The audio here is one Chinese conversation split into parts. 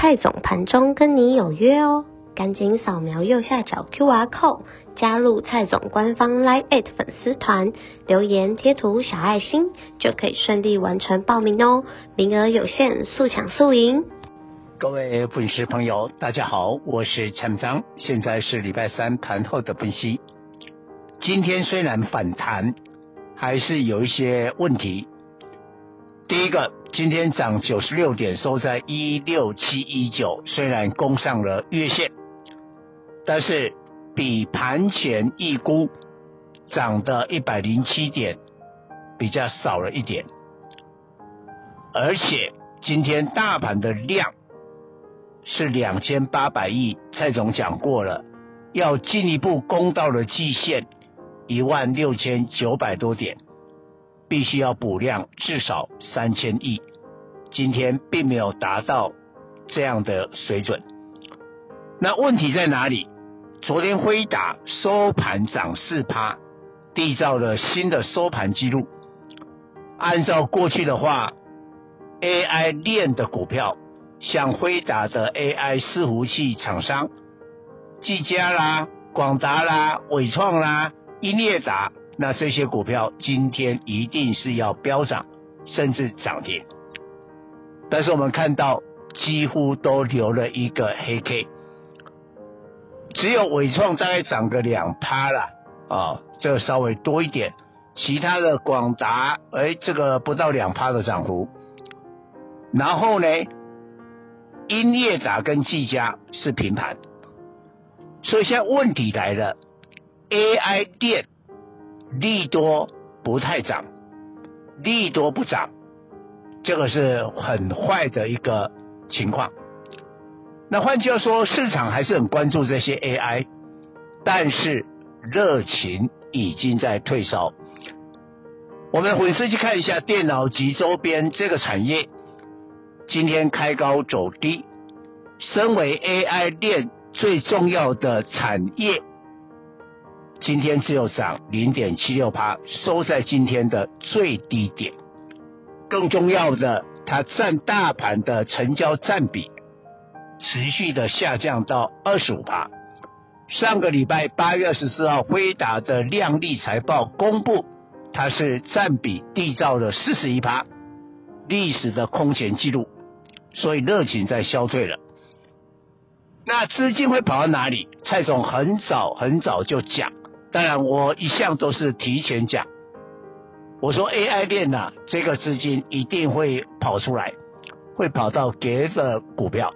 蔡总盘中跟你有约哦，赶紧扫描右下角 QR code 加入蔡总官方 Line@ 粉丝团，留言贴图小爱心就可以顺利完成报名哦，名额有限，速抢速赢。各位粉丝朋友，大家好，我是陈章，现在是礼拜三盘后的分析。今天虽然反弹，还是有一些问题。第一个，今天涨九十六点，收在一六七一九，虽然攻上了月线，但是比盘前预估涨的一百零七点比较少了一点，而且今天大盘的量是两千八百亿，蔡总讲过了，要进一步攻到了季线一万六千九百多点。必须要补量至少三千亿，今天并没有达到这样的水准。那问题在哪里？昨天辉达收盘涨四趴，缔造了新的收盘记录。按照过去的话，AI 链的股票，像辉达的 AI 伺服器厂商，技嘉啦、广达啦、伟创啦、英业达。那这些股票今天一定是要飙涨，甚至涨停。但是我们看到几乎都留了一个黑 K，只有纬创大概涨个两趴了啊，这个稍微多一点。其他的广达，哎，这个不到两趴的涨幅。然后呢，英业达跟技嘉是平盘。所以现在问题来了，AI 电。利多不太涨，利多不涨，这个是很坏的一个情况。那换句话说，市场还是很关注这些 AI，但是热情已经在退烧。我们回头去看一下电脑及周边这个产业，今天开高走低，身为 AI 链最重要的产业。今天只有涨零点七六趴，收在今天的最低点。更重要的，它占大盘的成交占比持续的下降到二十五趴。上个礼拜八月二十四号，辉达的亮丽财报公布，它是占比缔造了四十一趴，历史的空前记录，所以热情在消退了。那资金会跑到哪里？蔡总很早很早就讲。当然，我一向都是提前讲。我说 AI 链呐、啊，这个资金一定会跑出来，会跑到别的股票。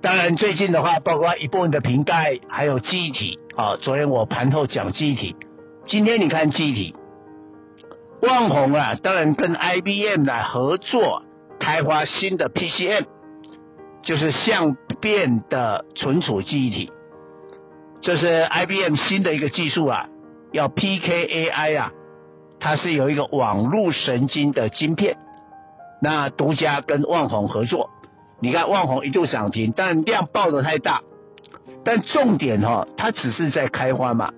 当然，最近的话，包括一部分的瓶盖，还有记忆体啊。昨天我盘后讲记忆体，今天你看记忆体，旺宏啊，当然跟 IBM 来合作开发新的 PCM，就是相变的存储记忆体。这是 IBM 新的一个技术啊，要 PKAI 啊，它是有一个网络神经的晶片，那独家跟万宏合作。你看万宏一度涨停，但量爆的太大，但重点哈、哦，它只是在开花嘛。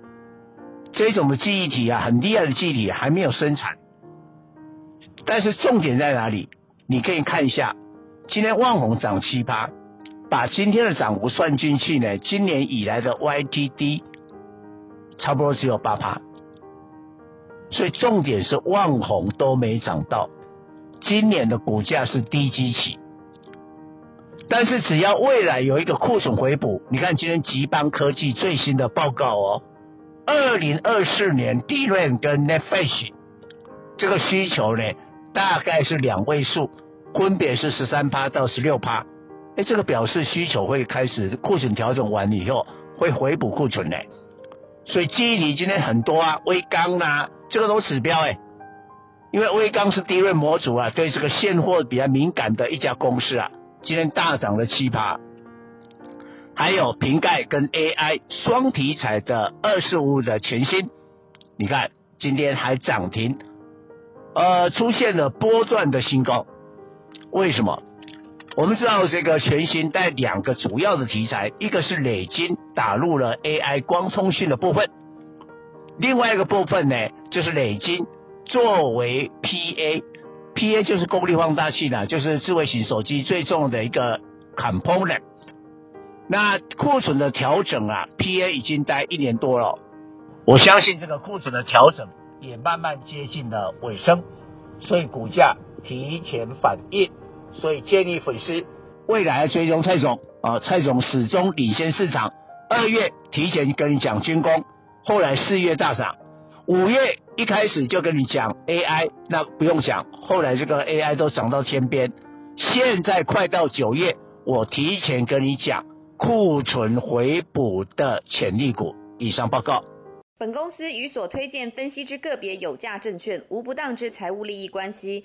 这种的记忆体啊，很厉害的记忆体还没有生产，但是重点在哪里？你可以看一下，今天万宏涨七八。把今天的涨幅算进去呢，今年以来的 YTD 差不多只有八趴，所以重点是旺宏都没涨到，今年的股价是低基期，但是只要未来有一个库存回补，你看今天吉邦科技最新的报告哦，二零二四年 DRAM 跟 NAND Flash 这个需求呢，大概是两位数，分别是十三趴到十六趴。哎，这个表示需求会开始库存调整完以后会回补库存嘞，所以记忆体今天很多啊，威刚啊，这个都指标哎，因为威刚是 DRAM 模组啊，对这个现货比较敏感的一家公司啊，今天大涨了七趴。还有瓶盖跟 AI 双题材的二十五的全新，你看今天还涨停，呃，出现了波段的新高，为什么？我们知道这个全新带两个主要的题材，一个是磊晶打入了 AI 光通讯的部分，另外一个部分呢，就是磊晶作为 PA，PA 就是功率放大器呢，就是智慧型手机最重要的一个 component。那库存的调整啊，PA 已经待一年多了，我相信这个库存的调整也慢慢接近了尾声，所以股价提前反应，所以建议粉丝未来追踪蔡总啊，蔡总始终领先市场。二月提前跟你讲军工，后来四月大涨，五月一开始就跟你讲 AI，那不用讲，后来这个 AI 都涨到天边，现在快到九月，我提前跟你讲。库存回补的潜力股。以上报告。本公司与所推荐分析之个别有价证券无不当之财务利益关系。